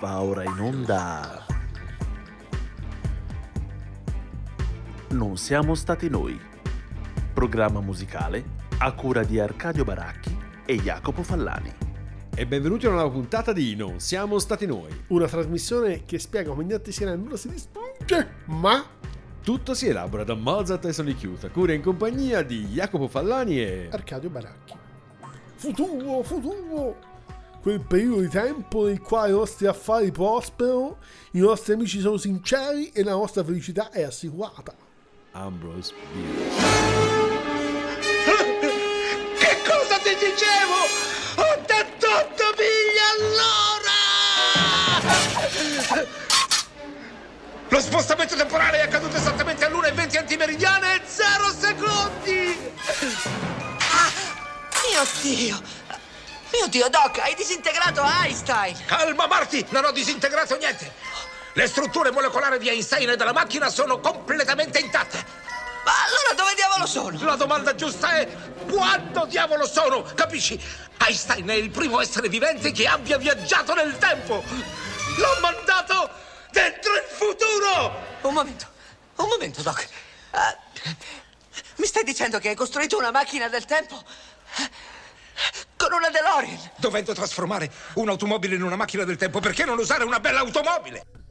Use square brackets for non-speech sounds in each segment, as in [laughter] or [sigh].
Va ora in onda. Non siamo stati noi. Programma musicale a cura di Arcadio Baracchi e Jacopo Fallani. E benvenuti a una nuova puntata di Non siamo stati noi. Una trasmissione che spiega come niente si rende, nulla si distrugge, ma Tutto si elabora da Mozart e Sony Chiusa, cura in compagnia di Jacopo Fallani e... Arcadio Baracchi. Futuro, futuro! Quel periodo di tempo nel quale i nostri affari prosperano, i nostri amici sono sinceri e la nostra felicità è assicurata. Ambrose Bierce. [laughs] Che cosa ti dicevo? 88 miglia all'ora! [laughs] Lo spostamento temporale è accaduto esattamente all'1 e 20 antimeridiane e 0 secondi! Ah, mio Dio! Mio Dio, Doc, hai disintegrato Einstein! Calma, Marty! Non ho disintegrato niente! Le strutture molecolari di Einstein e della macchina sono completamente intatte! Ma allora dove diavolo sono? La domanda giusta è quando diavolo sono? Capisci? Einstein è il primo essere vivente che abbia viaggiato nel tempo. L'ho mandato dentro il futuro. Un momento, un momento, Doc. Ah, mi stai dicendo che hai costruito una macchina del tempo? Con una DeLorean? Dovendo trasformare un'automobile in una macchina del tempo, perché non usare una bella automobile?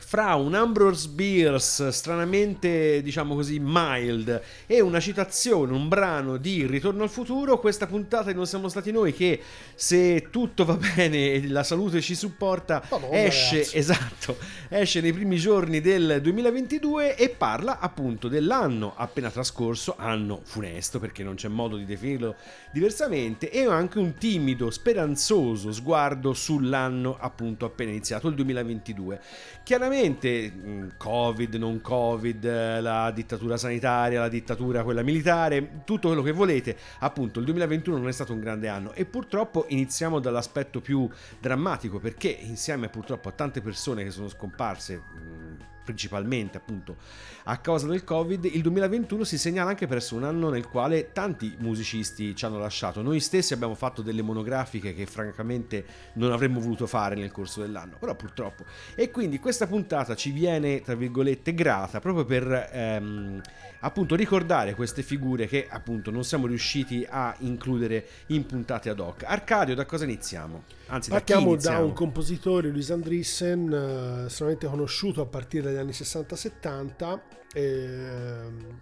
Fra un Ambrose Bierce stranamente, diciamo così, mild e una citazione, un brano di Ritorno al futuro, questa puntata di Non siamo stati noi che se tutto va [laughs] bene e la salute ci supporta Madonna, esce, ragazzi. esatto, esce nei primi giorni del 2022 e parla appunto dell'anno appena trascorso, anno funesto perché non c'è modo di definirlo diversamente e anche un timido, speranzoso sguardo sull'anno appunto appena iniziato, il 2022. Chiaramente mh, Covid, non Covid, eh, la dittatura sanitaria, la dittatura quella militare, tutto quello che volete, appunto il 2021 non è stato un grande anno. E purtroppo iniziamo dall'aspetto più drammatico perché insieme purtroppo a tante persone che sono scomparse mh, principalmente appunto a causa del covid il 2021 si segnala anche per essere un anno nel quale tanti musicisti ci hanno lasciato. Noi stessi abbiamo fatto delle monografiche che francamente non avremmo voluto fare nel corso dell'anno però purtroppo. E quindi questa puntata ci viene tra virgolette grata proprio per ehm, appunto ricordare queste figure che appunto non siamo riusciti a includere in puntate ad hoc Arcadio da cosa iniziamo? anzi da Partiamo da iniziamo? un compositore, Luis Andriessen, eh, estremamente conosciuto a partire dagli anni 60-70, ehm,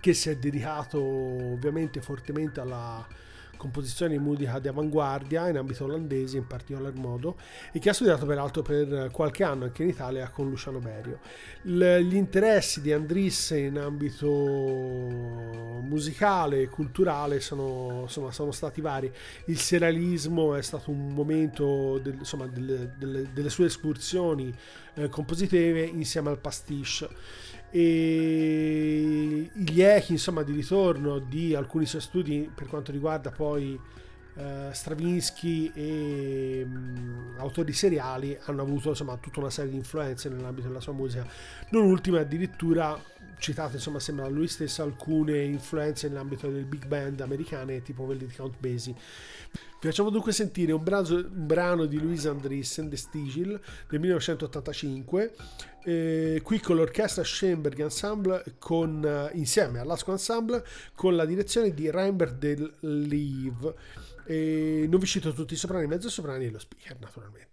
che si è dedicato ovviamente fortemente alla composizione di musica di avanguardia in ambito olandese in particolar modo e che ha studiato peraltro per qualche anno anche in Italia con Luciano Berio. L- gli interessi di Andriessen in ambito musicale e culturale sono, insomma, sono stati vari. Il serialismo è stato un momento del- insomma, delle, delle- delle sue escursioni eh, compositive insieme al pastiche e gli echi insomma di ritorno di alcuni suoi studi per quanto riguarda poi eh, Stravinsky e mh, autori seriali hanno avuto insomma tutta una serie di influenze nell'ambito della sua musica non ultime addirittura citate insomma sembra lui stesso alcune influenze nell'ambito del big band americane tipo quelli di Count Basie vi facciamo dunque sentire un brano, un brano di Louise Andriessen, The Stigil, del 1985, eh, qui con l'orchestra Schoenberg Ensemble, con, eh, insieme all'Asco Ensemble, con la direzione di Reinbert del Live. E non vi cito tutti i soprani, mezzo soprani e lo speaker, naturalmente.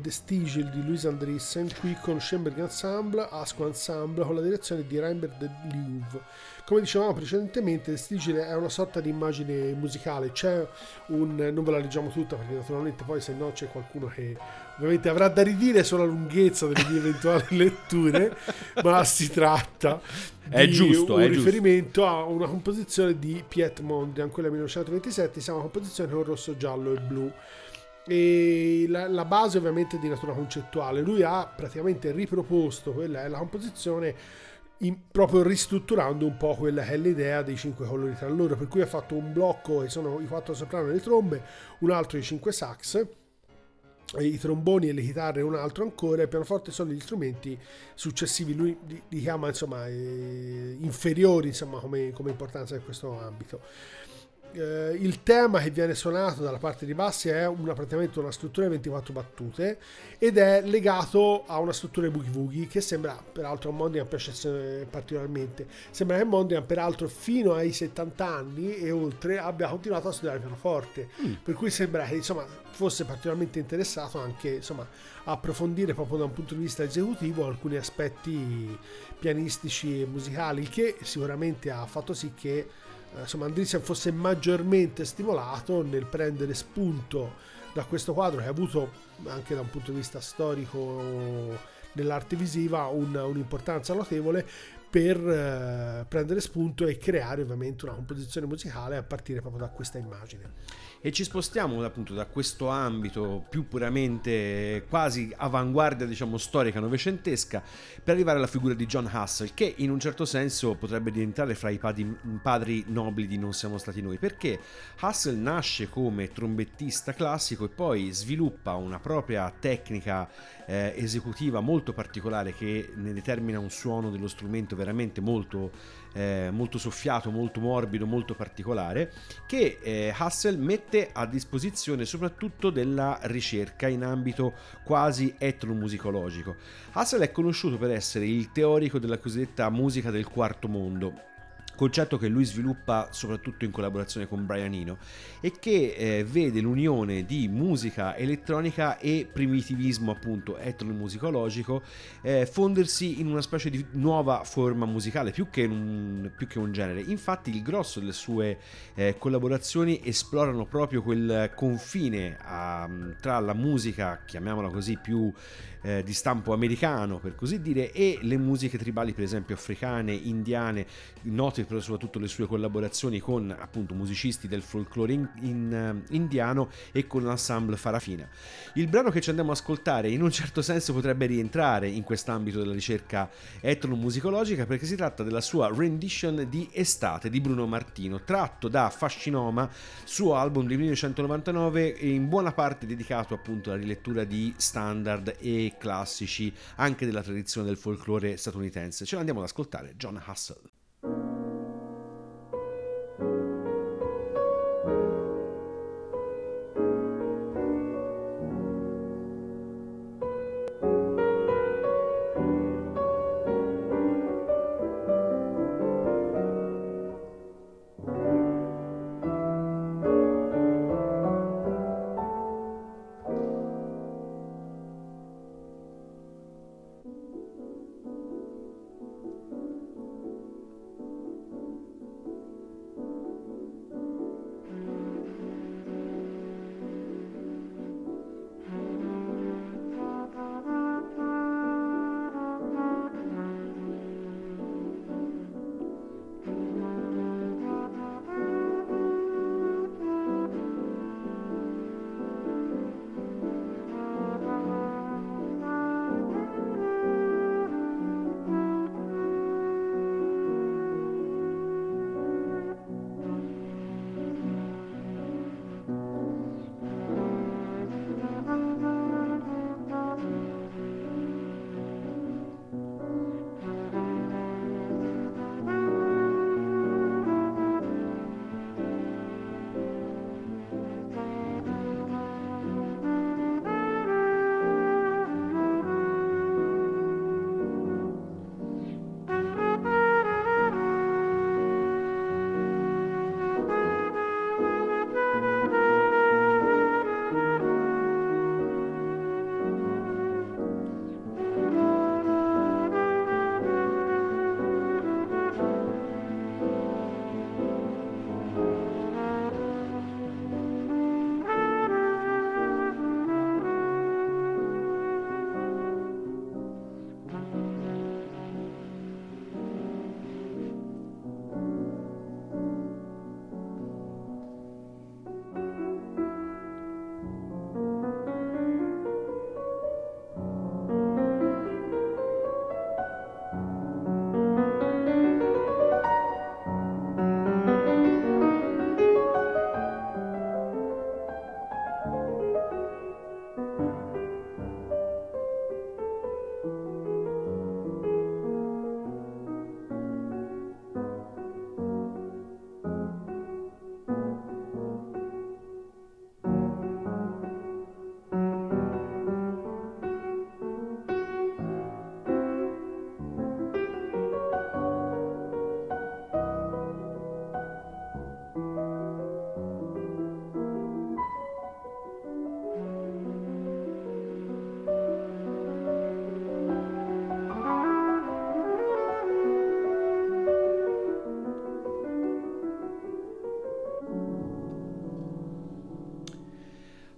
The Stigil di Louis Andriessen, qui con Schoenberg Ensemble, Asco Ensemble, con la direzione di Reinbert de Liuve. Come dicevamo precedentemente, The Stigil è una sorta di immagine musicale, c'è un... non ve la leggiamo tutta perché naturalmente poi se no c'è qualcuno che ovviamente avrà da ridire sulla lunghezza delle mie eventuali [laughs] letture, ma si tratta È di giusto, un è giusto. riferimento a una composizione di Piet Mondrian, quella 1927, siamo una composizione con rosso, giallo e blu. E la, la base ovviamente è di natura concettuale. Lui ha praticamente riproposto quella è la composizione in- proprio ristrutturando un po' quella che è l'idea dei cinque colori tra loro. Per cui ha fatto un blocco che sono i quattro soprano e le trombe, un altro i cinque sax e i tromboni e le chitarre e un altro ancora, il pianoforte sono gli strumenti successivi, lui li, li chiama insomma eh, inferiori insomma come, come importanza in questo ambito. Eh, il tema che viene suonato dalla parte di bassi è una, praticamente una struttura di 24 battute ed è legato a una struttura boogie woogie che sembra peraltro a Mondrian piace particolarmente sembra che Mondrian peraltro fino ai 70 anni e oltre abbia continuato a studiare pianoforte. Per cui sembra che insomma fosse particolarmente interessato anche insomma a approfondire proprio da un punto di vista esecutivo alcuni aspetti pianistici e musicali che sicuramente ha fatto sì che insomma Andriessen fosse maggiormente stimolato nel prendere spunto da questo quadro che ha avuto anche da un punto di vista storico nell'arte visiva un- un'importanza notevole per eh, prendere spunto e creare ovviamente una composizione musicale a partire proprio da questa immagine. E ci spostiamo appunto da questo ambito più puramente quasi avanguardia, diciamo storica novecentesca, per arrivare alla figura di John Hassel, che in un certo senso potrebbe diventare fra i padri, padri nobili di Non siamo stati noi, perché Hassel nasce come trombettista classico e poi sviluppa una propria tecnica eh, esecutiva molto particolare che ne determina un suono dello strumento veramente molto, eh, molto soffiato, molto morbido, molto particolare, che eh, Hassel mette a disposizione soprattutto della ricerca in ambito quasi etnomusicologico. Hassel è conosciuto per essere il teorico della cosiddetta musica del quarto mondo concetto che lui sviluppa soprattutto in collaborazione con Brian Eno e che eh, vede l'unione di musica elettronica e primitivismo appunto etnomusicologico eh, fondersi in una specie di nuova forma musicale più che un, più che un genere. Infatti il grosso delle sue eh, collaborazioni esplorano proprio quel confine ah, tra la musica chiamiamola così più eh, di stampo americano per così dire e le musiche tribali per esempio africane, indiane note però soprattutto le sue collaborazioni con appunto musicisti del folklore in- in, eh, indiano e con l'ensemble Farafina. Il brano che ci andiamo ad ascoltare in un certo senso potrebbe rientrare in quest'ambito della ricerca etnomusicologica perché si tratta della sua rendition di Estate di Bruno Martino, tratto da Fascinoma, suo album del 1999 e in buona parte dedicato appunto alla rilettura di standard classici anche della tradizione del folklore statunitense. Ce l'andiamo ad ascoltare, John Hassel.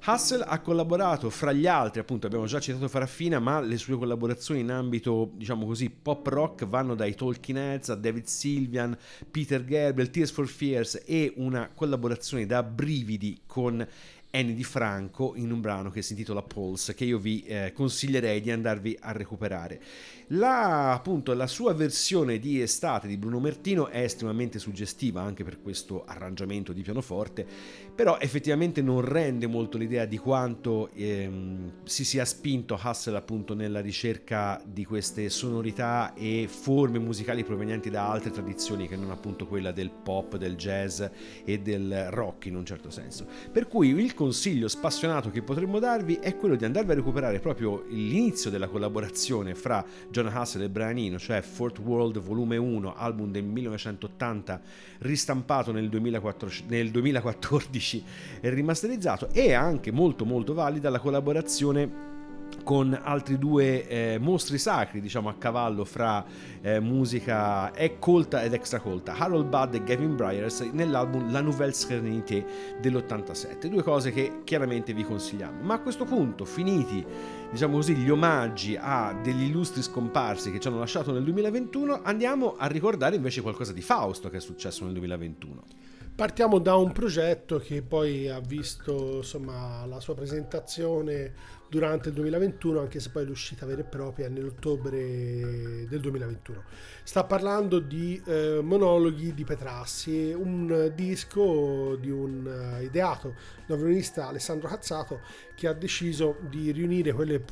Hassel ha collaborato fra gli altri, appunto abbiamo già citato Farafina, ma le sue collaborazioni in ambito, diciamo così, pop rock vanno dai Talking Heads a David Sylvian, Peter Gabriel, Tears for Fears e una collaborazione da brividi con Annie Di Franco in un brano che si intitola Pulse che io vi eh, consiglierei di andarvi a recuperare. La, appunto, la sua versione di estate di Bruno Mertino è estremamente suggestiva anche per questo arrangiamento di pianoforte, però effettivamente non rende molto l'idea di quanto ehm, si sia spinto Hassel appunto nella ricerca di queste sonorità e forme musicali provenienti da altre tradizioni che non appunto quella del pop, del jazz e del rock in un certo senso. Per cui il consiglio spassionato che potremmo darvi è quello di andarvi a recuperare proprio l'inizio della collaborazione fra John Hassel e Brian cioè Fort World volume 1, album del 1980, ristampato nel, 2004, nel 2014 e rimasterizzato, e anche molto molto valida la collaborazione con altri due eh, mostri sacri, diciamo a cavallo fra eh, musica è colta ed extra colta, Harold Budd e Gavin Bryars nell'album La Nouvelle Serenité dell'87, due cose che chiaramente vi consigliamo. Ma a questo punto, finiti diciamo così, gli omaggi a degli illustri scomparsi che ci hanno lasciato nel 2021, andiamo a ricordare invece qualcosa di Fausto che è successo nel 2021. Partiamo da un progetto che poi ha visto insomma, la sua presentazione durante il 2021, anche se poi l'uscita vera e propria nell'ottobre del 2021. Sta parlando di eh, Monologhi di Petrassi, un disco di un uh, ideato da violinista Alessandro Cazzato che ha deciso di riunire quelle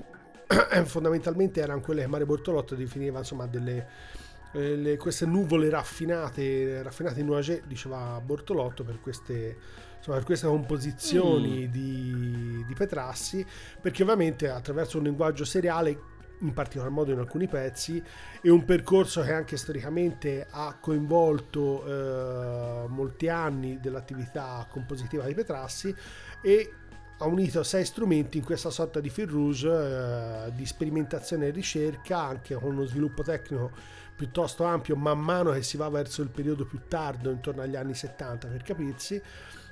[coughs] fondamentalmente erano quelle che Mario Bortolotto definiva insomma delle eh, le, queste nuvole raffinate raffinate in nuage diceva Bortolotto per queste insomma, per queste composizioni mm. di, di Petrassi, perché ovviamente attraverso un linguaggio seriale in particolar modo in alcuni pezzi, e un percorso che anche storicamente ha coinvolto eh, molti anni dell'attività compositiva di Petrassi e ha unito sei strumenti in questa sorta di fil rouge eh, di sperimentazione e ricerca, anche con uno sviluppo tecnico piuttosto ampio man mano che si va verso il periodo più tardo, intorno agli anni 70 per capirsi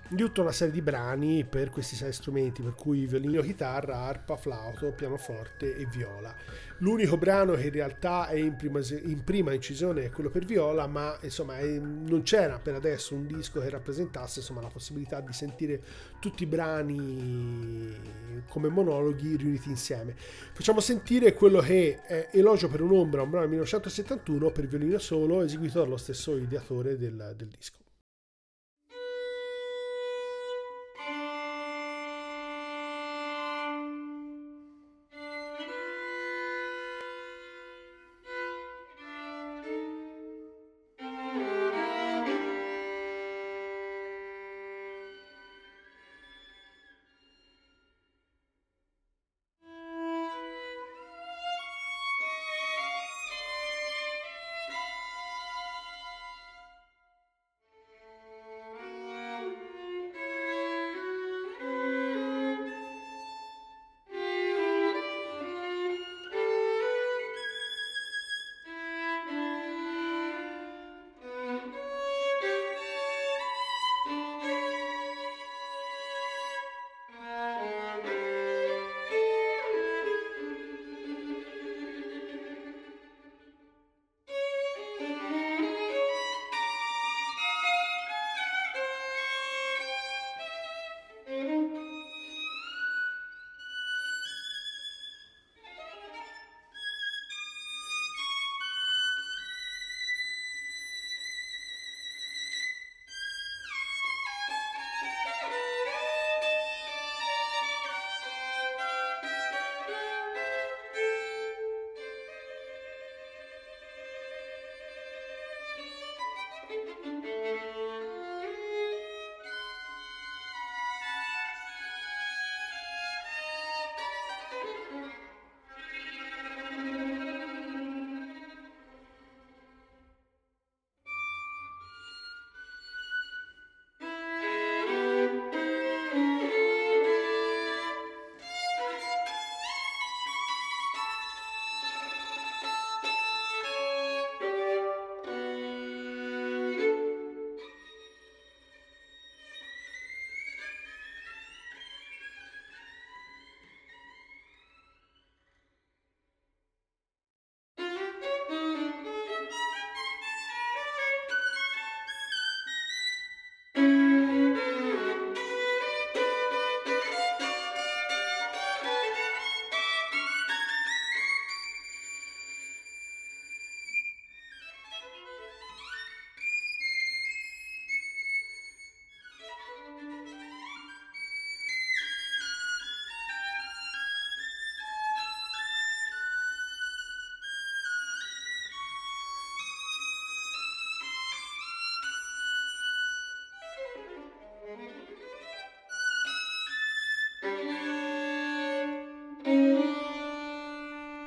di tutta una serie di brani per questi sei strumenti, per cui violino, chitarra, arpa, flauto, pianoforte e viola. L'unico brano che in realtà è in prima, in prima incisione è quello per viola, ma insomma è, non c'era per adesso un disco che rappresentasse insomma, la possibilità di sentire tutti i brani come monologhi riuniti insieme. Facciamo sentire quello che è Elogio per un'ombra, un brano del 1971 per violino solo, eseguito dallo stesso ideatore del, del disco.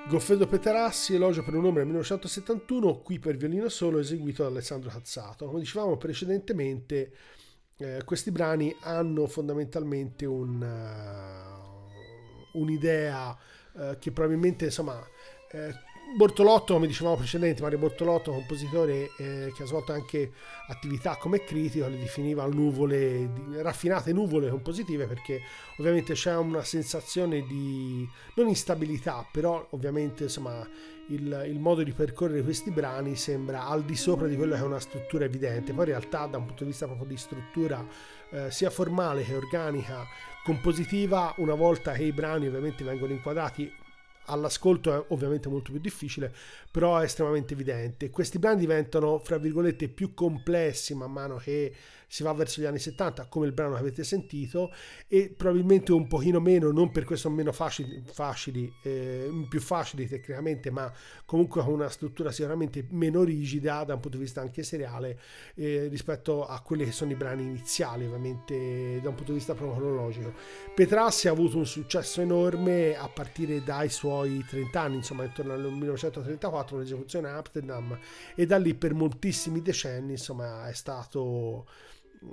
Goffredo Peterassi, elogio per un del 1971, qui per violino solo, eseguito da Alessandro Cazzato. Come dicevamo precedentemente, eh, questi brani hanno fondamentalmente un, uh, un'idea uh, che probabilmente insomma eh, Bortolotto, come dicevamo precedentemente, Mario Bortolotto, compositore eh, che ha svolto anche attività come critico, le definiva nuvole, raffinate nuvole compositive perché ovviamente c'è una sensazione di non instabilità, però ovviamente insomma il, il, modo di percorrere questi brani sembra al di sopra di quello che è una struttura evidente, poi in realtà da un punto di vista proprio di struttura eh, sia formale che organica, compositiva, una volta che i brani ovviamente vengono inquadrati all'ascolto è ovviamente molto più difficile, però è estremamente evidente. Questi brani diventano, fra virgolette, più complessi man mano che si va verso gli anni 70, come il brano che avete sentito, e probabilmente un pochino meno, non per questo meno facili, facili eh, più facili tecnicamente, ma comunque con una struttura sicuramente meno rigida da un punto di vista anche seriale eh, rispetto a quelli che sono i brani iniziali, ovviamente da un punto di vista cronologico. Petrassi ha avuto un successo enorme a partire dai suoi 30 anni, insomma intorno al 1934, l'esecuzione a Amsterdam, e da lì per moltissimi decenni, insomma, è stato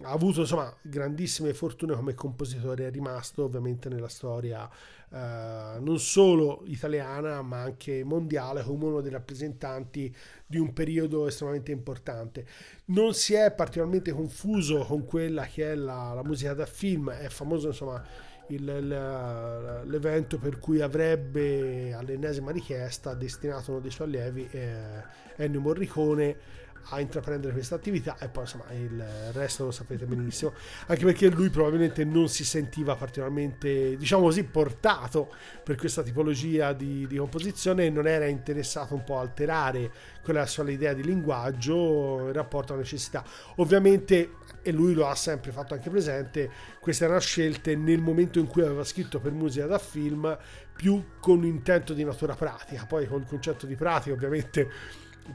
ha avuto insomma grandissime fortune come compositore, è rimasto ovviamente nella storia eh, non solo italiana ma anche mondiale come uno dei rappresentanti di un periodo estremamente importante. Non si è particolarmente confuso con quella che è la, la musica da film, è famoso insomma il, l'evento per cui avrebbe all'ennesima richiesta destinato uno dei suoi allievi eh, Ennio Morricone a intraprendere questa attività e poi insomma il resto lo sapete benissimo. Anche perché lui probabilmente non si sentiva particolarmente diciamo così portato per questa tipologia di, di composizione e non era interessato un po' a alterare quella sua idea di linguaggio in rapporto alla necessità. Ovviamente e lui lo ha sempre fatto anche presente queste erano scelte nel momento in cui aveva scritto per musica da film più con intento di natura pratica poi col concetto di pratica ovviamente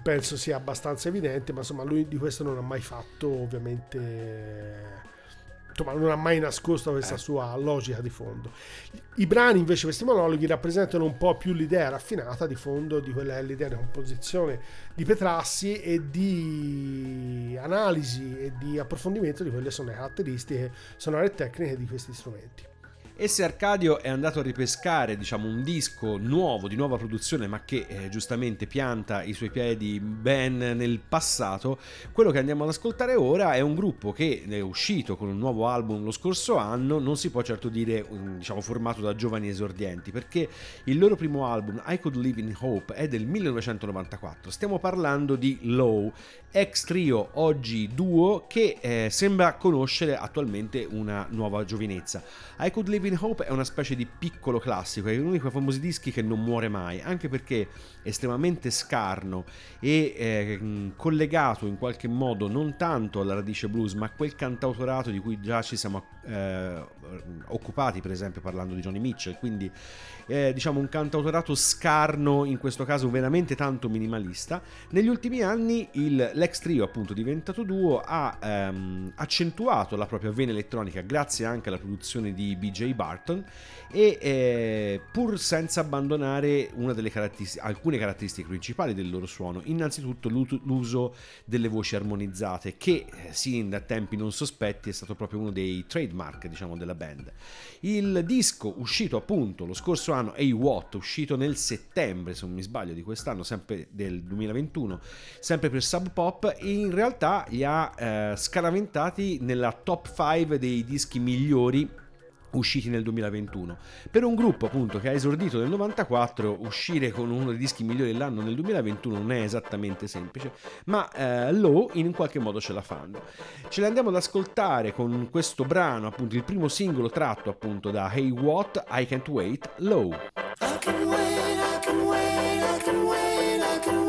penso sia abbastanza evidente, ma insomma lui di questo non ha mai fatto ovviamente insomma non ha mai nascosto questa eh. sua logica di fondo. I brani invece, questi monologhi, rappresentano un po' più l'idea raffinata di fondo di quella è l'idea di composizione di Petrassi e di analisi di approfondimento di quelle sono le caratteristiche sonore e tecniche di questi strumenti. E se Arcadio è andato a ripescare, diciamo, un disco nuovo, di nuova produzione, ma che eh, giustamente pianta i suoi piedi ben nel passato, quello che andiamo ad ascoltare ora è un gruppo che è uscito con un nuovo album lo scorso anno, non si può certo dire, diciamo, formato da giovani esordienti, perché il loro primo album, I Could Live in Hope, è del 1994. Stiamo parlando di Low, ex trio, oggi duo, che eh, sembra conoscere attualmente una nuova giovinezza. I Could Live in Hope è una specie di piccolo classico, è uno di quei famosi dischi che non muore mai, anche perché è estremamente scarno e eh, collegato in qualche modo non tanto alla radice blues, ma a quel cantautorato di cui già ci siamo eh, occupati, per esempio parlando di Johnny Mitchell, quindi eh, diciamo un cantautorato scarno, in questo caso veramente tanto minimalista. Negli ultimi anni il, l'ex trio, appunto diventato duo, ha ehm, accentuato la propria vena elettronica grazie anche alla produzione di BJ Barton e eh, pur senza abbandonare caratteristiche, alcune caratteristiche principali del loro suono, innanzitutto l'uso delle voci armonizzate che eh, sin da tempi non sospetti è stato proprio uno dei trademark diciamo della band. Il disco uscito appunto lo scorso anno, A-Watt, uscito nel settembre se non mi sbaglio di quest'anno, sempre del 2021, sempre per Sub Pop, in realtà li ha eh, scaraventati nella top 5 dei dischi migliori usciti nel 2021. Per un gruppo appunto che ha esordito nel 94, uscire con uno dei dischi migliori dell'anno nel 2021 non è esattamente semplice, ma eh, Low in qualche modo ce la fanno. Ce le andiamo ad ascoltare con questo brano, appunto il primo singolo tratto appunto da Hey What, I Can't Wait, Low. I can wait, I can wait, I can wait, I can wait,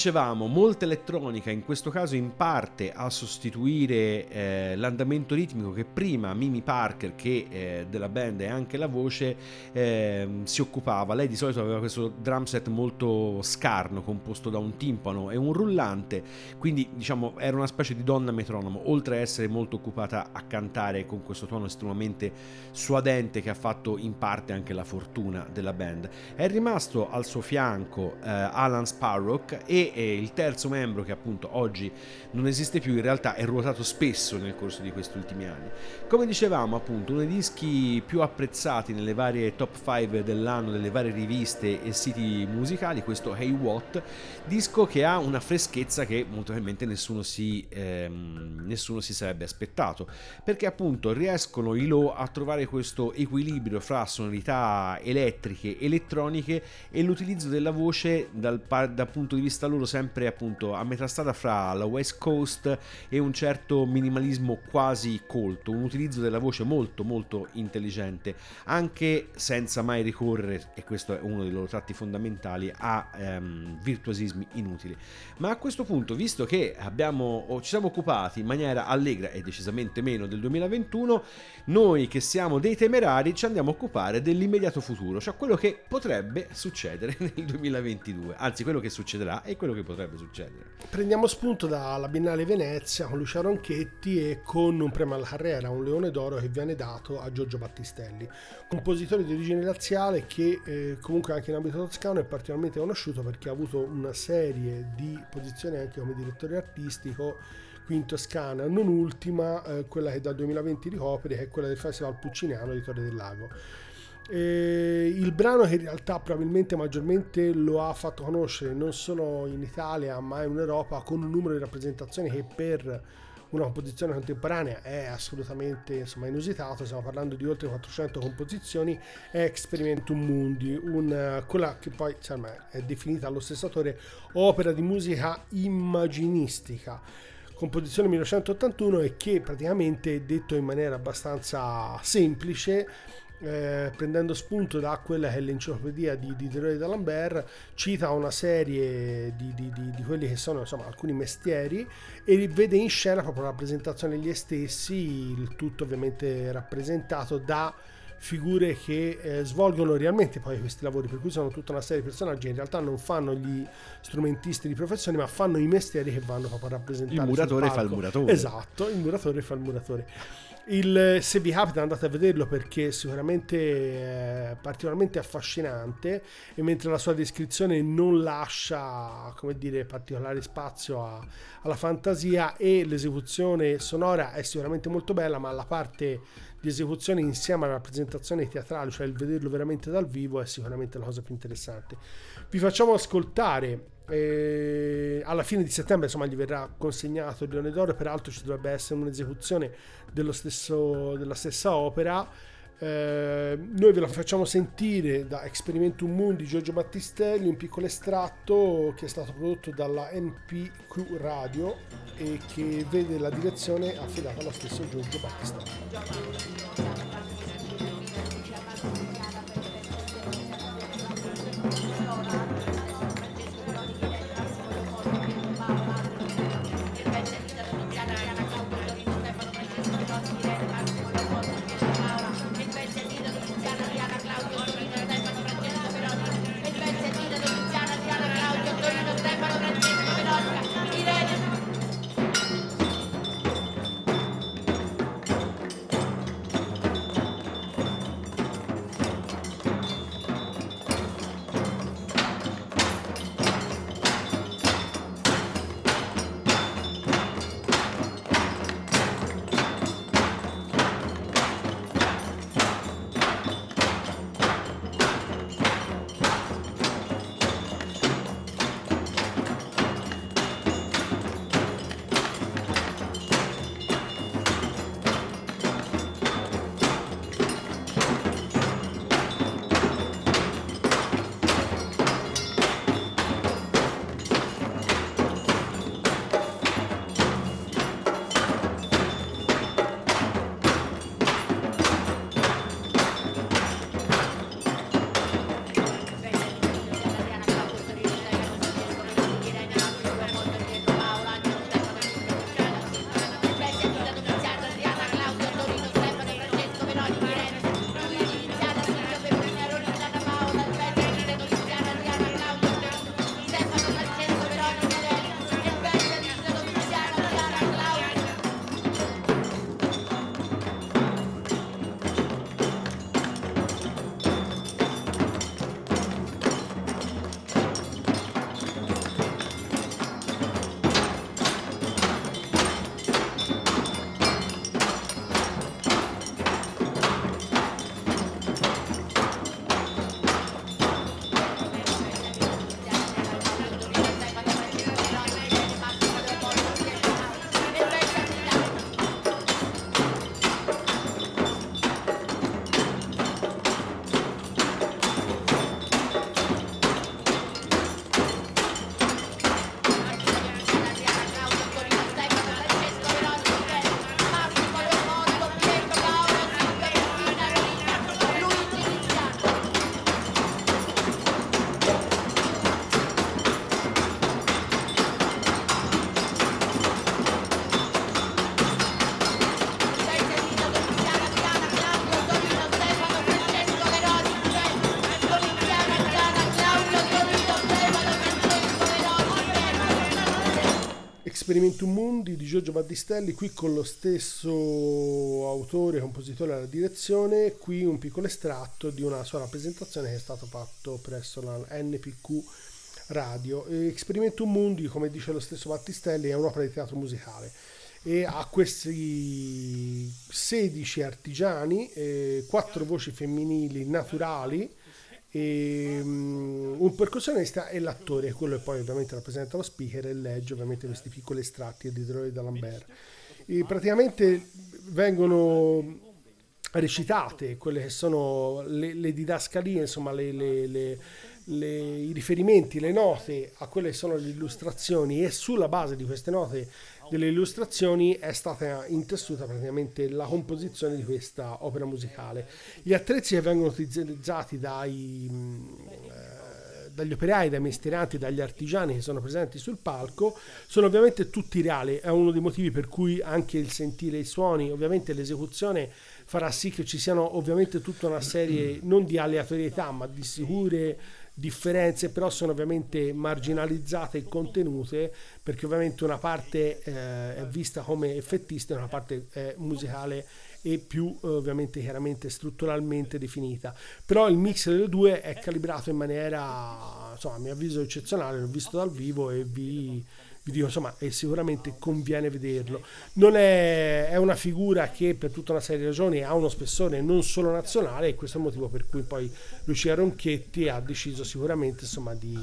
dicevamo, molta elettronica, in questo caso in parte a sostituire eh, l'andamento ritmico che prima Mimi Parker, che eh, della band è anche la voce, eh, si occupava. Lei di solito aveva questo drum set molto scarno, composto da un timpano e un rullante, quindi diciamo era una specie di donna metronomo, oltre a essere molto occupata a cantare con questo tono estremamente suadente che ha fatto in parte anche la fortuna della band. È rimasto al suo fianco eh, Alan Sparrock e eh, il terzo membro che appunto oggi non esiste più in realtà è ruotato spesso nel corso di questi ultimi anni. Come dicevamo appunto uno dei dischi più apprezzati nelle varie top 5 dell'anno delle varie riviste e siti musicali, questo Hey What, disco che ha una freschezza che molto probabilmente nessuno si, ehm, nessuno si sarebbe aspettato perché appunto riescono i Low a trovare questo equilibrio fra sonorità elettriche, elettroniche e l'utilizzo della voce dal, dal punto di vista loro sempre appunto a metà strada fra la West Coast e un certo minimalismo quasi colto, un utilizzo della voce molto molto intelligente, anche senza mai ricorrere, e questo è uno dei loro tratti fondamentali, a ehm, virtuosismi inutili. Ma a questo punto, visto che abbiamo, ci siamo occupati in maniera allegra e decisamente meno del 2021, noi che siamo dei temerari ci andiamo a occupare dell'immediato futuro, cioè quello che potrebbe succedere [laughs] nel 2022, anzi quello che succederà e quello che potrebbe succedere. Prendiamo spunto dalla Biennale Venezia con Lucia Ronchetti e con un premio alla carriera, un leone d'oro che viene dato a Giorgio Battistelli, compositore di origine razziale che eh, comunque anche in ambito toscano è particolarmente conosciuto perché ha avuto una serie di posizioni anche come direttore artistico qui in Toscana, non ultima eh, quella che dal 2020 ricopre, è quella del Festival Pucciniano di Torre del Lago. Eh, il brano che in realtà probabilmente maggiormente lo ha fatto conoscere non solo in Italia ma in Europa con un numero di rappresentazioni che per una composizione contemporanea è assolutamente insomma, inusitato, stiamo parlando di oltre 400 composizioni, è Experimentum Mundi, una, quella che poi insomma, è definita allo stesso autore opera di musica immaginistica. Composizione 1981 e che praticamente detto in maniera abbastanza semplice eh, prendendo spunto da quella che è l'enciclopedia di Diderot d'Alembert, cita una serie di, di, di, di, quelli che sono insomma, alcuni mestieri e vede in scena proprio la presentazione degli stessi, il tutto ovviamente rappresentato da figure che eh, svolgono realmente poi questi lavori, per cui sono tutta una serie di personaggi che in realtà non fanno gli strumentisti di professione, ma fanno i mestieri che vanno proprio a rappresentare. Il muratore fa il muratore. Esatto, il muratore fa il muratore. Il, se vi capita andate a vederlo perché sicuramente è particolarmente affascinante e mentre la sua descrizione non lascia come dire particolare spazio a, alla fantasia e l'esecuzione sonora è sicuramente molto bella ma la parte di esecuzione insieme alla rappresentazione teatrale cioè il vederlo veramente dal vivo è sicuramente la cosa più interessante. Vi facciamo ascoltare eh, alla fine di settembre insomma gli verrà consegnato il Leone d'Oro peraltro ci dovrebbe essere un'esecuzione stesso, della stessa opera eh, noi ve la facciamo sentire da Experimentum Mundi Giorgio Battistelli un piccolo estratto che è stato prodotto dalla NPQ Radio e che vede la direzione affidata allo stesso Giorgio Battistelli Experimentum Mundi di Giorgio Battistelli, qui con lo stesso autore, compositore alla direzione, qui un piccolo estratto di una sua rappresentazione che è stato fatto presso la NPQ Radio. E Experimentum Mundi, come dice lo stesso Battistelli, è un'opera di teatro musicale e ha questi 16 artigiani, eh, 4 voci femminili naturali, e, um, un percussionista e l'attore, quello che poi ovviamente rappresenta lo speaker e legge ovviamente questi piccoli estratti editoriali da Lambert. E praticamente vengono recitate quelle che sono le, le didascalie, insomma le, le, i riferimenti, le note a quelle che sono le illustrazioni e sulla base di queste note delle illustrazioni è stata intessuta praticamente la composizione di questa opera musicale. Gli attrezzi che vengono utilizzati dai, eh, dagli operai, dai mestieranti, dagli artigiani che sono presenti sul palco sono ovviamente tutti reali, è uno dei motivi per cui anche il sentire i suoni, ovviamente l'esecuzione farà sì che ci siano ovviamente tutta una serie non di aleatorietà ma di sicure differenze però sono ovviamente marginalizzate e contenute perché ovviamente una parte eh, è vista come effettista e una parte è musicale e più ovviamente chiaramente strutturalmente definita. Però il mix delle due è calibrato in maniera insomma a mio avviso eccezionale l'ho visto dal vivo e vi vi dico insomma e sicuramente conviene vederlo. Non è, è, una figura che per tutta una serie di ragioni ha uno spessore non solo nazionale e questo è il motivo per cui poi Lucia Ronchetti ha deciso sicuramente insomma di,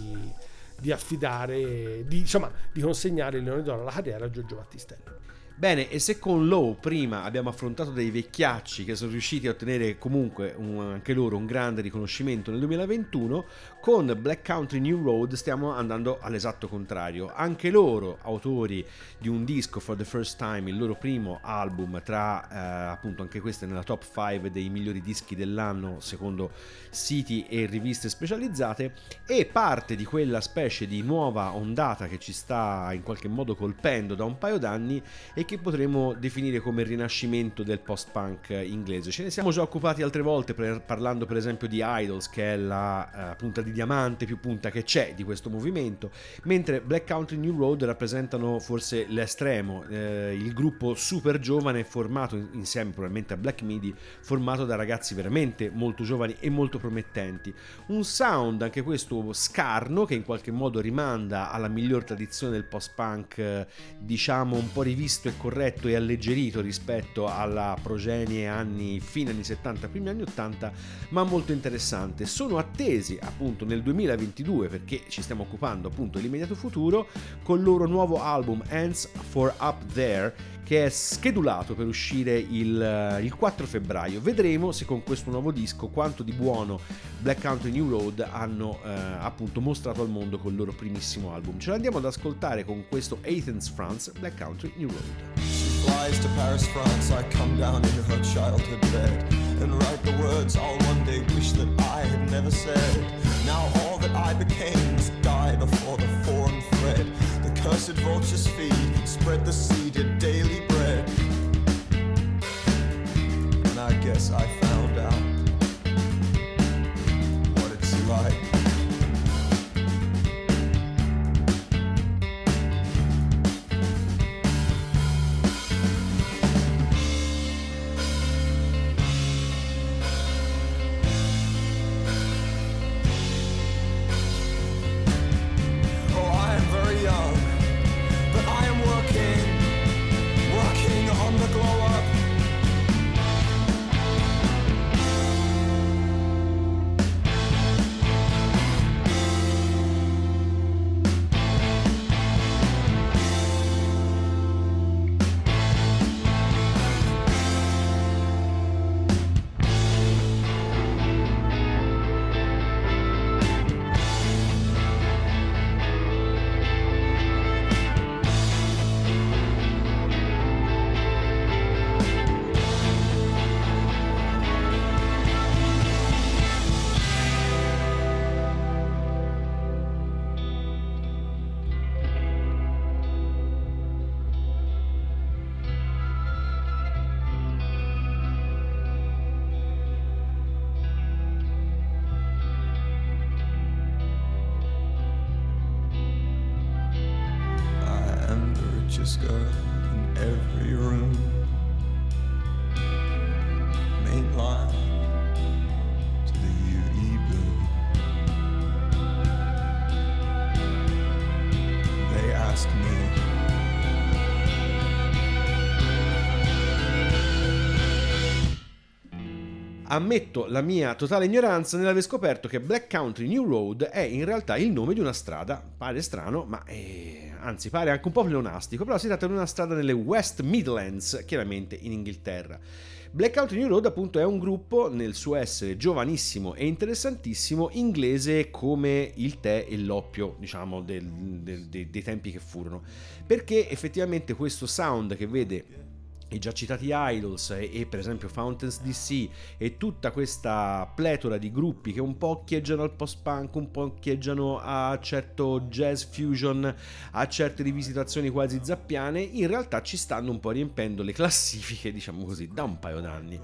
di affidare di, insomma di consegnare il Leone d'Oro alla carriera a Giorgio Battistelli Bene, e se con Low prima abbiamo affrontato dei vecchiacci che sono riusciti a ottenere comunque un, anche loro un grande riconoscimento nel 2021, con Black Country New Road stiamo andando all'esatto contrario. Anche loro, autori di un disco For the First Time, il loro primo album, tra eh, appunto anche questo nella top 5 dei migliori dischi dell'anno secondo siti e riviste specializzate, e parte di quella specie di nuova ondata che ci sta in qualche modo colpendo da un paio d'anni e che potremmo definire come il rinascimento del post-punk inglese. Ce ne siamo già occupati altre volte per, parlando per esempio di Idols, che è la uh, punta di diamante più punta che c'è di questo movimento, mentre Black Country New Road rappresentano forse l'estremo, eh, il gruppo super giovane formato insieme probabilmente a Black Midi, formato da ragazzi veramente molto giovani e molto promettenti. Un sound anche questo scarno che in qualche modo rimanda alla miglior tradizione del post-punk, eh, diciamo un po' rivisto e corretto e alleggerito rispetto alla progenie anni fine anni 70 primi anni 80 ma molto interessante. Sono attesi appunto nel 2022 perché ci stiamo occupando appunto dell'immediato futuro con il loro nuovo album Hands for Up There che è schedulato per uscire il, il, 4 febbraio. Vedremo se con questo nuovo disco quanto di buono Black Country New Road hanno eh, appunto mostrato al mondo con il loro primissimo album. Ce l'andiamo ad ascoltare con questo Athens France Black Country New Road. Flies to Paris, France. I come down in her childhood bed and write the words I'll one day wish that I had never said. Now all that I became must die before the foreign thread. The cursed vultures feed, spread the seed of daily And I Ammetto la mia totale ignoranza nell'aver scoperto che Black Country New Road è in realtà il nome di una strada. Pare strano, ma eh, anzi pare anche un po' pleonastico, però si tratta di una strada nelle West Midlands, chiaramente in Inghilterra. Black Country New Road appunto è un gruppo nel suo essere giovanissimo e interessantissimo inglese come il tè e l'oppio diciamo del- del- dei- dei tempi che furono perché effettivamente questo sound che vede i già citati Idols e, e per esempio Fountains DC e tutta questa pletora di gruppi che un po' occhieggiano al post-punk, un po' occhieggiano a certo jazz fusion, a certe rivisitazioni quasi zappiane, in realtà ci stanno un po' riempendo le classifiche, diciamo così, da un paio d'anni.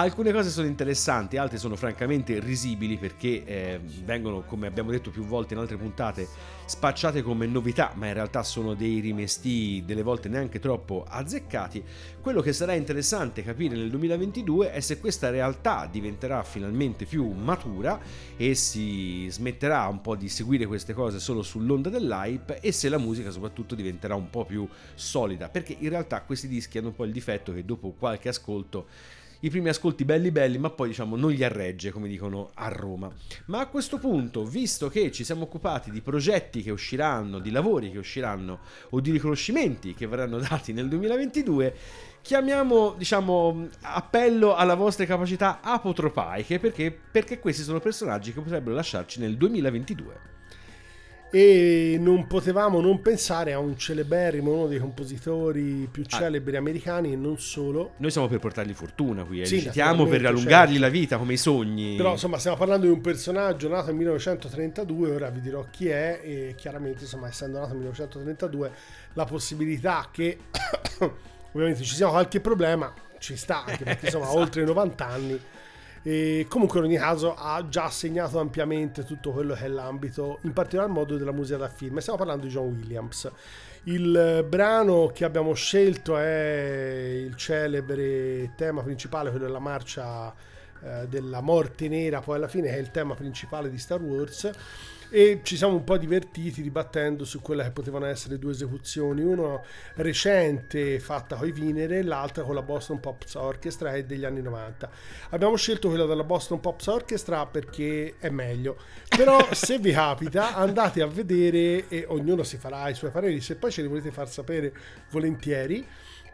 Alcune cose sono interessanti, altre sono francamente risibili perché eh, vengono, come abbiamo detto più volte in altre puntate, spacciate come novità, ma in realtà sono dei rimesti delle volte neanche troppo azzeccati. Quello che sarà interessante capire nel 2022 è se questa realtà diventerà finalmente più matura e si smetterà un po' di seguire queste cose solo sull'onda dell'hype e se la musica soprattutto diventerà un po' più solida, perché in realtà questi dischi hanno un po' il difetto che dopo qualche ascolto i primi ascolti belli belli, ma poi diciamo non gli arregge, come dicono a Roma. Ma a questo punto, visto che ci siamo occupati di progetti che usciranno, di lavori che usciranno o di riconoscimenti che verranno [laughs] dati nel 2022, chiamiamo, diciamo, appello alla vostra capacità apotropaiche perché, perché questi sono personaggi che potrebbero lasciarci nel 2022. E non potevamo non pensare a un celeberrimo, uno dei compositori più celebri americani e non solo. Noi siamo per portargli fortuna qui, eh. Sì, citiamo per naturalmente, allungargli certo. la vita come i sogni. Però insomma stiamo parlando di un personaggio nato nel 1932, ora vi dirò chi è e chiaramente insomma essendo nato nel 1932 la possibilità che [coughs] ovviamente ci sia qualche problema ci sta anche perché [laughs] insomma ha oltre i 90 anni e comunque in ogni caso ha già segnato ampiamente tutto quello che è l'ambito in particolar modo della musica da film. E stiamo parlando di John Williams. Il eh, brano che abbiamo scelto è il celebre tema principale quello della marcia eh, della morte nera. Poi alla fine è il tema principale di Star Wars e ci siamo un po' divertiti dibattendo su quelle che potevano essere due esecuzioni, uno recente fatta con i Vinere e l'altra con la Boston Pops Orchestra e degli anni 90. Abbiamo scelto quella della Boston Pops Orchestra perché è meglio, però [laughs] se vi capita andate a vedere e ognuno si farà i suoi pareri, se poi ce li volete far sapere volentieri.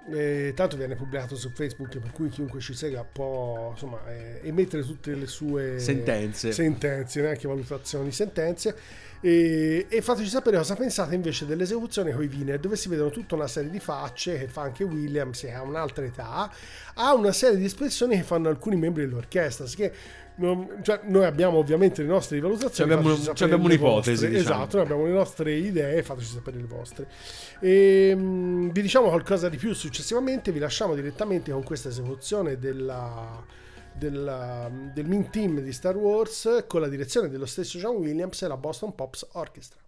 Eh, tanto viene pubblicato su Facebook per cui chiunque ci segua può insomma eh, emettere tutte le sue Sentenze. sentenze, neanche valutazioni, sentenze. E, e fateci sapere cosa pensate invece dell'esecuzione con i Wiener, dove si vedono tutta una serie di facce che fa anche Williams, che ha un'altra età, ha una serie di espressioni che fanno alcuni membri dell'orchestra. Che non- cioè, noi abbiamo ovviamente le nostre valutazioni, Ci abbiamo- fateci ci sapere abbiamo un'ipotesi, diciamo. Esatto, noi abbiamo le nostre idee, fateci sapere le vostre. E, mm, vi diciamo qualcosa di più successivamente, vi lasciamo direttamente con questa esecuzione della, della- del main team di Star Wars con la direzione dello stesso John Williams e la Boston Pops Orchestra.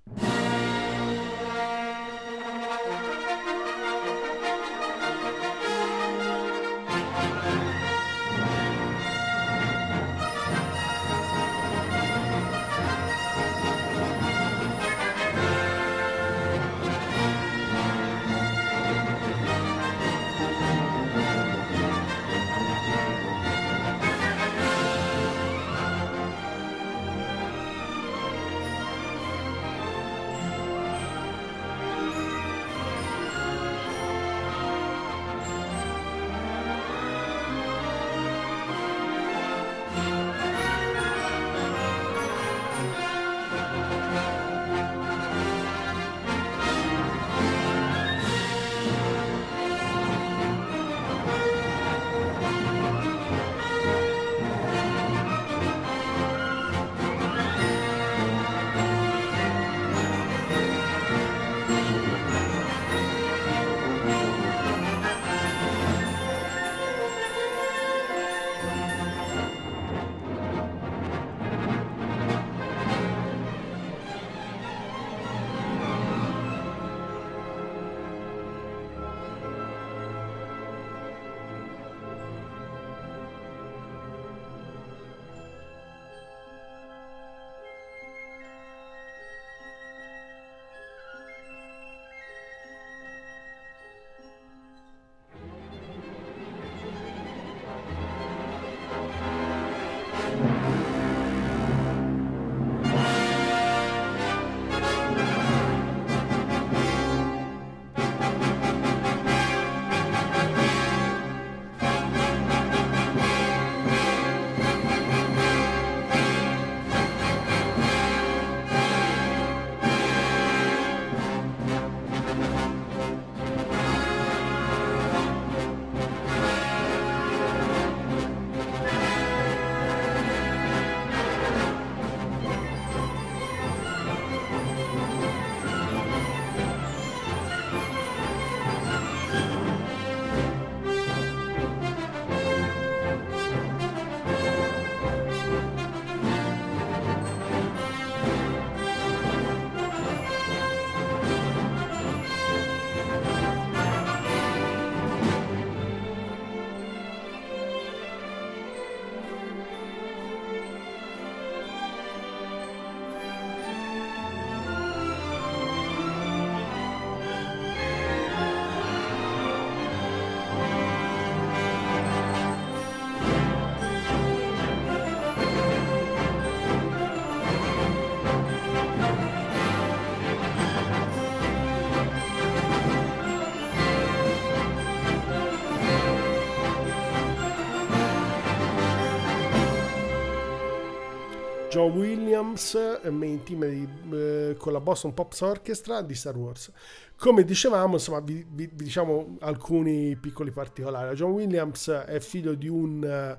John Williams, eh, main team di, eh, con la Boston Pops Orchestra di Star Wars. Come dicevamo, insomma, vi, vi- vi diciamo alcuni piccoli particolari. John Williams è figlio di un eh,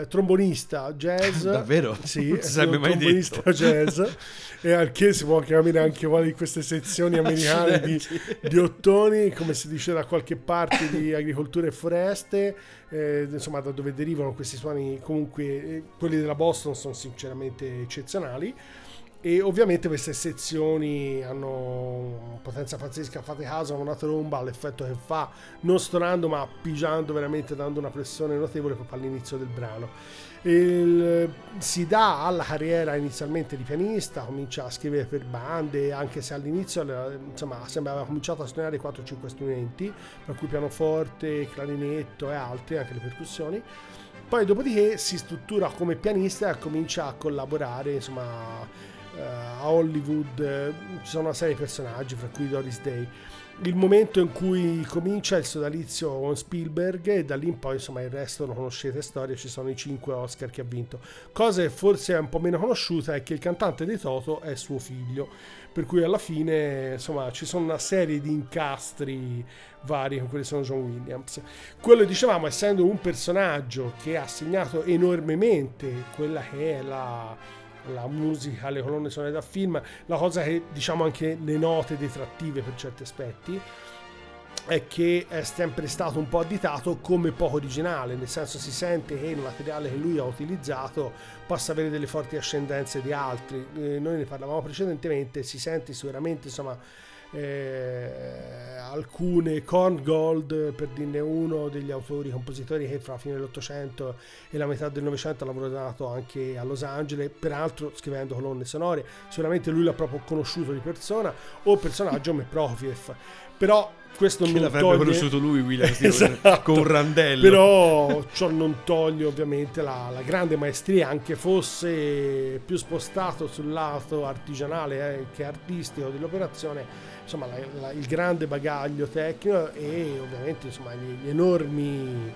eh, trombonista jazz. [laughs] Davvero? Sì, Non si sarebbe un mai trombonista detto. jazz. e al che si può capire anche una di queste sezioni [laughs] americane di, di ottoni, come si dice da qualche parte di agricoltura e foreste, eh, insomma da dove derivano questi suoni comunque eh, quelli della Boston sono sinceramente eccezionali e ovviamente queste sezioni hanno potenza pazzesca. Fate caso a una tromba l'effetto che fa non stonando ma pigiando veramente dando una pressione notevole proprio all'inizio del brano. Il- si dà alla carriera inizialmente di pianista comincia a scrivere per bande anche se all'inizio eh, insomma sembra aveva cominciato a suonare 4-5 strumenti tra cui pianoforte, clarinetto e altri anche le percussioni. Poi dopodiché si struttura come pianista e comincia a collaborare insomma a Hollywood eh, ci sono una serie di personaggi fra cui Doris Day. Il momento in cui comincia il sodalizio con Spielberg e da lì in poi insomma il resto lo conoscete storia ci sono i 5 Oscar che ha vinto. Cosa che forse è un po' meno conosciuta è che il cantante di Toto è suo figlio per cui alla fine insomma ci sono una serie di incastri vari con quelli sono John Williams. Quello dicevamo essendo un personaggio che ha segnato enormemente quella che è la la musica, le colonne sonore da film, la cosa che diciamo anche le note detrattive per certi aspetti è che è sempre stato un po' additato come poco originale, nel senso si sente che il materiale che lui ha utilizzato possa avere delle forti ascendenze di altri. Eh, noi ne parlavamo precedentemente, si sente sicuramente insomma eh, alcune Korn Gold per dirne uno degli autori compositori che fra la fine dell'Ottocento e la metà del Novecento ha lavorato anche a Los Angeles peraltro scrivendo colonne sonore sicuramente lui l'ha proprio conosciuto di persona o personaggio come Prokofiev però questo Che non l'avrebbe toglie conosciuto lui, Williams, [laughs] Esatto. con randello. però ciò non toglie ovviamente la, la grande maestria anche fosse più spostato sul lato artigianale eh, che artistico dell'operazione insomma la- la- il grande bagaglio tecnico e ovviamente insomma gli, gli enormi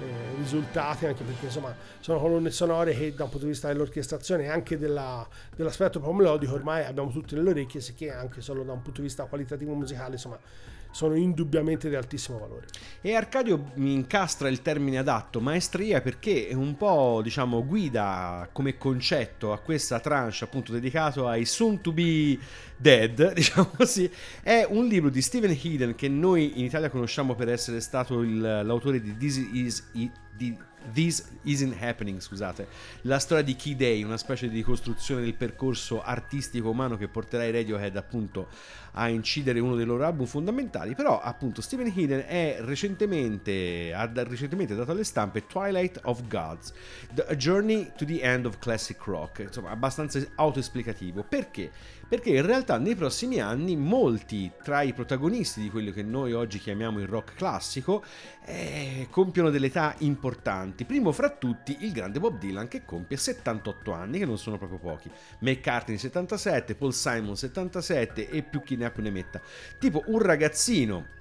eh, risultati anche perché insomma sono colonne sonore che da un punto di vista dell'orchestrazione e anche della- dell'aspetto proprio melodico ormai abbiamo tutte nelle orecchie sicché anche solo da un punto di vista qualitativo musicale insomma sono indubbiamente di altissimo valore E Arcadio mi incastra il termine adatto, maestria, perché è un po', diciamo, guida come concetto a questa tranche appunto dedicato ai soon to be dead, [laughs] diciamo così. È un libro di Stephen Heeden che noi in Italia conosciamo per essere stato il- l'autore di This Is... di This Isn't Happening, scusate, la storia di Key Day, una specie di ricostruzione del percorso artistico umano che porterà i Radiohead appunto a incidere uno dei loro album fondamentali, però appunto Stephen Heeden è recentemente, ha recentemente dato alle stampe Twilight of Gods, The Journey to the End of Classic Rock, insomma abbastanza autoesplicativo. Perché? Perché in realtà nei prossimi anni molti tra i protagonisti di quello che noi oggi chiamiamo il rock classico eh, compiono delle età importanti. Primo fra tutti il grande Bob Dylan che compie 78 anni, che non sono proprio pochi. McCartney 77, Paul Simon 77 e più chi ne ha più ne metta. Tipo un ragazzino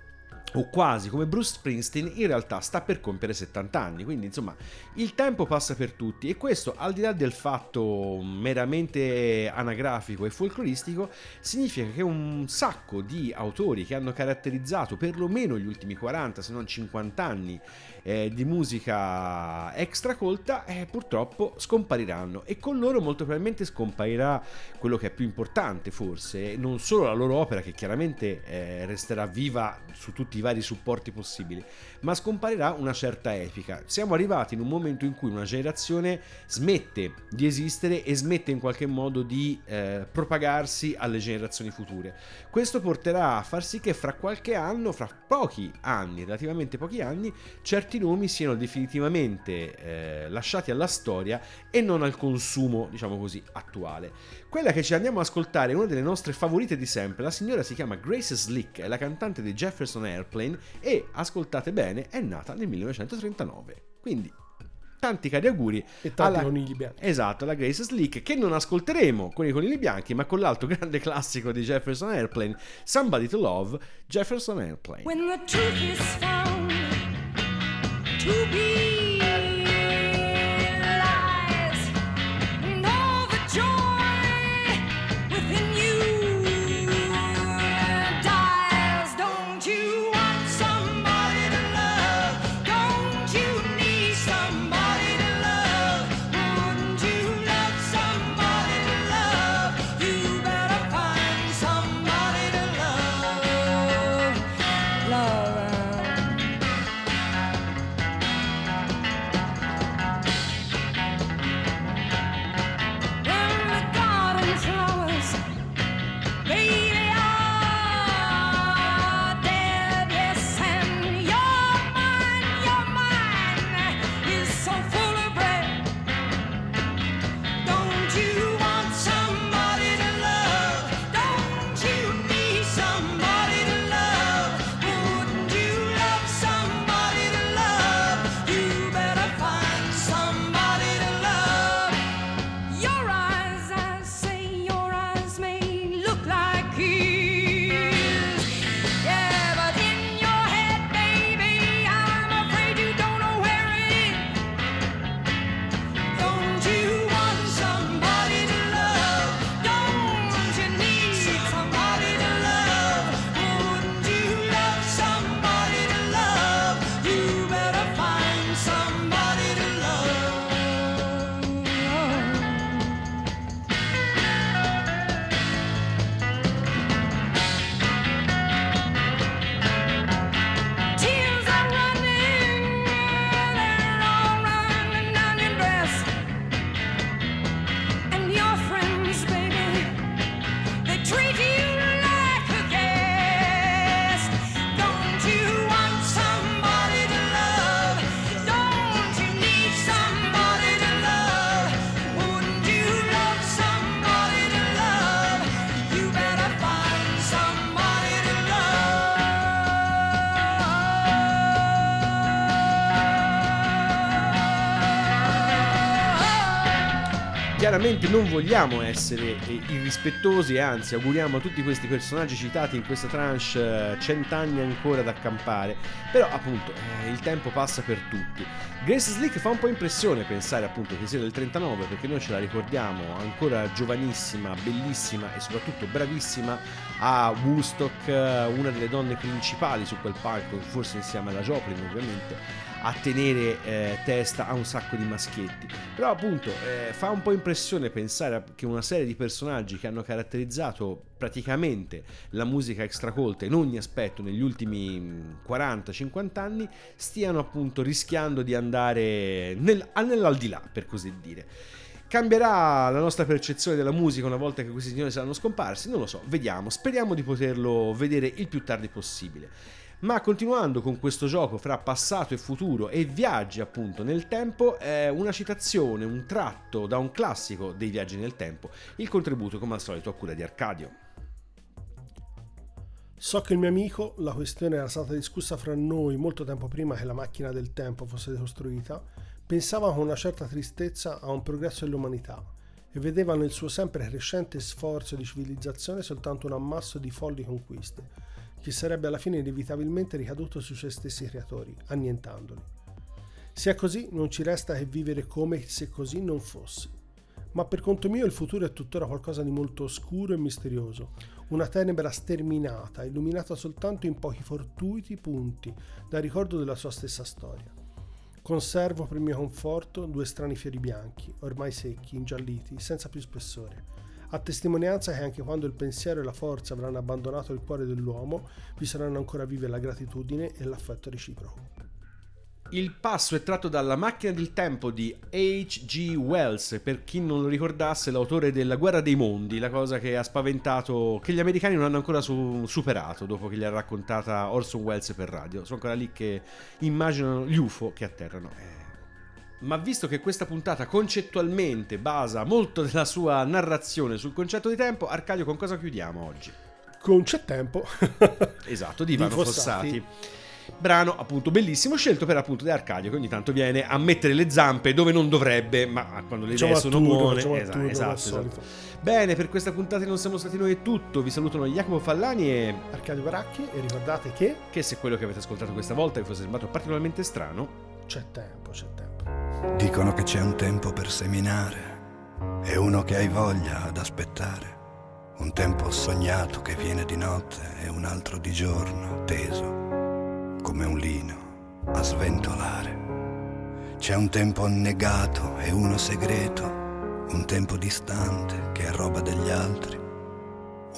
o quasi come Bruce Springsteen in realtà sta per compiere 70 anni quindi insomma il tempo passa per tutti. E questo al di là del fatto meramente anagrafico e folcloristico significa che un sacco di autori che hanno caratterizzato perlomeno gli ultimi 40 se non 50 anni eh, di musica extracolta eh, purtroppo scompariranno. E con loro molto probabilmente scomparirà quello che è più importante forse. Non solo la loro opera che chiaramente eh, resterà viva su tutti i vari supporti possibili ma scomparirà una certa epica. Siamo arrivati in un momento in cui una generazione smette di esistere e smette in qualche modo di eh, propagarsi alle generazioni future. Questo porterà a far sì che fra qualche anno fra pochi anni relativamente pochi anni certi nomi siano definitivamente eh, lasciati alla storia e non al consumo, diciamo così, attuale. Quella che ci andiamo ad ascoltare è una delle nostre favorite di sempre. La signora si chiama Grace Slick, è la cantante di Jefferson Airplane e, ascoltate bene, è nata nel 1939. Quindi, tanti cari auguri e tanti alla- conigli bianchi Esatto, la Grace Slick che non ascolteremo con i conigli bianchi, ma con l'altro [laughs] grande classico di Jefferson Airplane, Somebody to Love, Jefferson Airplane. When the truth is found to be chiaramente non vogliamo essere eh, irrispettosi, anzi auguriamo a tutti questi personaggi citati in questa tranche eh, cent'anni ancora da accampare, però appunto eh, il tempo passa per tutti. Grace Slick fa un po' impressione pensare appunto che sia del 39 perché noi ce la ricordiamo ancora giovanissima, bellissima e soprattutto bravissima a Woodstock, eh, una delle donne principali su quel palco, forse insieme alla Joplin ovviamente a tenere eh, testa a un sacco di maschietti. Però appunto eh, fa un po' impressione pensare che una serie di personaggi che hanno caratterizzato praticamente la musica extracolta in ogni aspetto negli ultimi mm, 40-50 anni stiano appunto rischiando di andare nel, nell'aldilà per così dire. Cambierà la nostra percezione della musica una volta che questi signori saranno scomparsi? Non lo so, vediamo, speriamo di poterlo vedere il più tardi possibile. Ma continuando con questo gioco fra passato e futuro e viaggi appunto nel tempo, è una citazione, un tratto da un classico dei viaggi nel tempo, il contributo come al solito a cura di Arcadio. So che il mio amico, la questione era stata discussa fra noi molto tempo prima che la macchina del tempo fosse costruita, pensava con una certa tristezza a un progresso dell'umanità e vedeva nel suo sempre crescente sforzo di civilizzazione soltanto un ammasso di folli conquiste, che sarebbe alla fine inevitabilmente ricaduto sui suoi stessi creatori, annientandoli. È così, non ci resta che vivere come se così non fosse. Ma per conto mio il futuro è tuttora qualcosa di molto oscuro e misterioso, una tenebra sterminata, illuminata soltanto in pochi fortuiti punti dal ricordo della sua stessa storia. Conservo per mio conforto due strani fiori bianchi, ormai secchi, ingialliti, senza più spessore, a testimonianza che anche quando il pensiero e la forza avranno abbandonato il cuore dell'uomo, vi saranno ancora vive la gratitudine e l'affetto reciproco. Il passo è tratto dalla macchina del tempo di H.G. Wells, per chi non lo ricordasse, l'autore della Guerra dei Mondi, la cosa che ha spaventato, che gli americani non hanno ancora su- superato dopo che gli ha raccontata Orson Welles per radio. Sono ancora lì che immaginano gli UFO che atterrano. Eh. Ma visto che questa puntata concettualmente basa molto della sua narrazione sul concetto di tempo, Arcadio, con cosa chiudiamo oggi? Con c'è tempo. Esatto, di Ivano Fossati. Fossati. Brano appunto bellissimo, scelto per appunto da Arcadio che ogni tanto viene a mettere le zampe dove non dovrebbe, ma quando le idee sono turno, buone. facciamo a Esatto, esatto, esatto. Bene, per questa puntata non siamo stati noi è tutto. Vi salutano Jacopo Fallani e Arcadio Baracchi e ricordate che che se quello che avete ascoltato questa volta vi fosse sembrato particolarmente strano, c'è tempo, c'è tempo. Dicono che c'è un tempo per seminare e uno che hai voglia ad aspettare. Un tempo sognato che viene di notte e un altro di giorno teso come un lino a sventolare. C'è un tempo annegato e uno segreto, un tempo distante che è roba degli altri.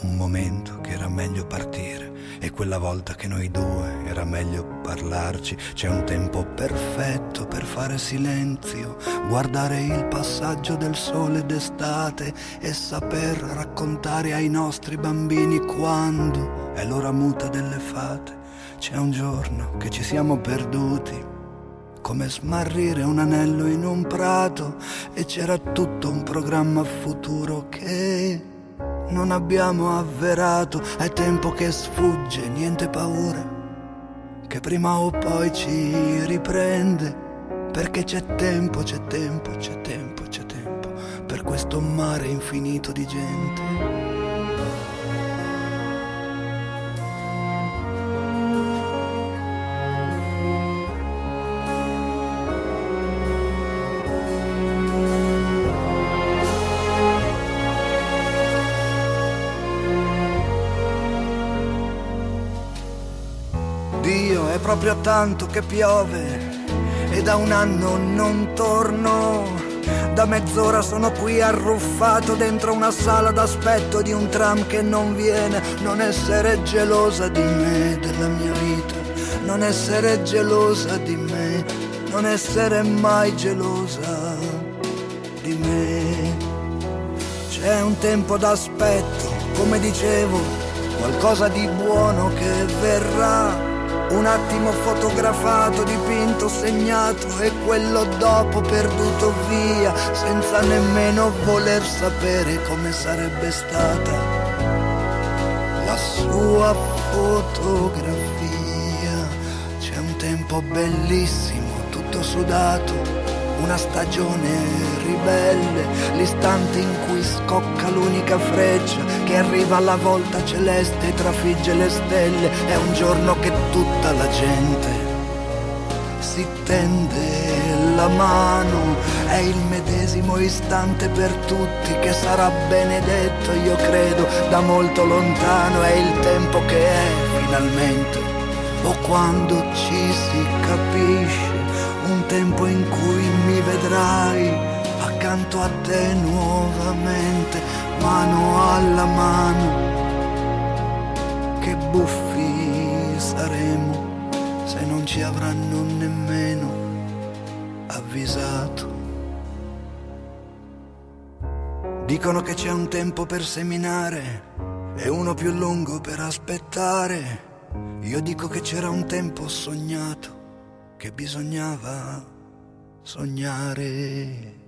Un momento che era meglio partire e quella volta che noi due era meglio parlarci. C'è un tempo perfetto per fare silenzio, guardare il passaggio del sole d'estate e saper raccontare ai nostri bambini quando è l'ora muta delle fate. C'è un giorno che ci siamo perduti come smarrire un anello in un prato e c'era tutto un programma futuro che non abbiamo avverato. È tempo che sfugge, niente paura, che prima o poi ci riprende, perché c'è tempo, c'è tempo, c'è tempo, c'è tempo per questo mare infinito di gente. Proprio tanto che piove e da un anno non torno. Da mezz'ora sono qui arruffato dentro una sala d'aspetto di un tram che non viene. Non essere gelosa di me, della mia vita. Non essere gelosa di me, non essere mai gelosa di me. C'è un tempo d'aspetto, come dicevo, qualcosa di buono che verrà. Un attimo fotografato, dipinto, segnato e quello dopo perduto via, senza nemmeno voler sapere come sarebbe stata la sua fotografia. C'è un tempo bellissimo, tutto sudato, una stagione ribelle l'istante in cui scocca l'unica freccia che arriva alla volta celeste e trafigge le stelle, è un giorno che tutta la gente si tende la mano, è il medesimo istante per tutti che sarà benedetto, io credo, da molto lontano, è il tempo che è finalmente, o quando ci si capisce, un tempo in cui mi vedrai accanto a te nuovamente, mano alla mano, che non ci avranno nemmeno avvisato. Dicono che c'è un tempo per seminare e uno più lungo per aspettare. Io dico che c'era un tempo sognato che bisognava sognare.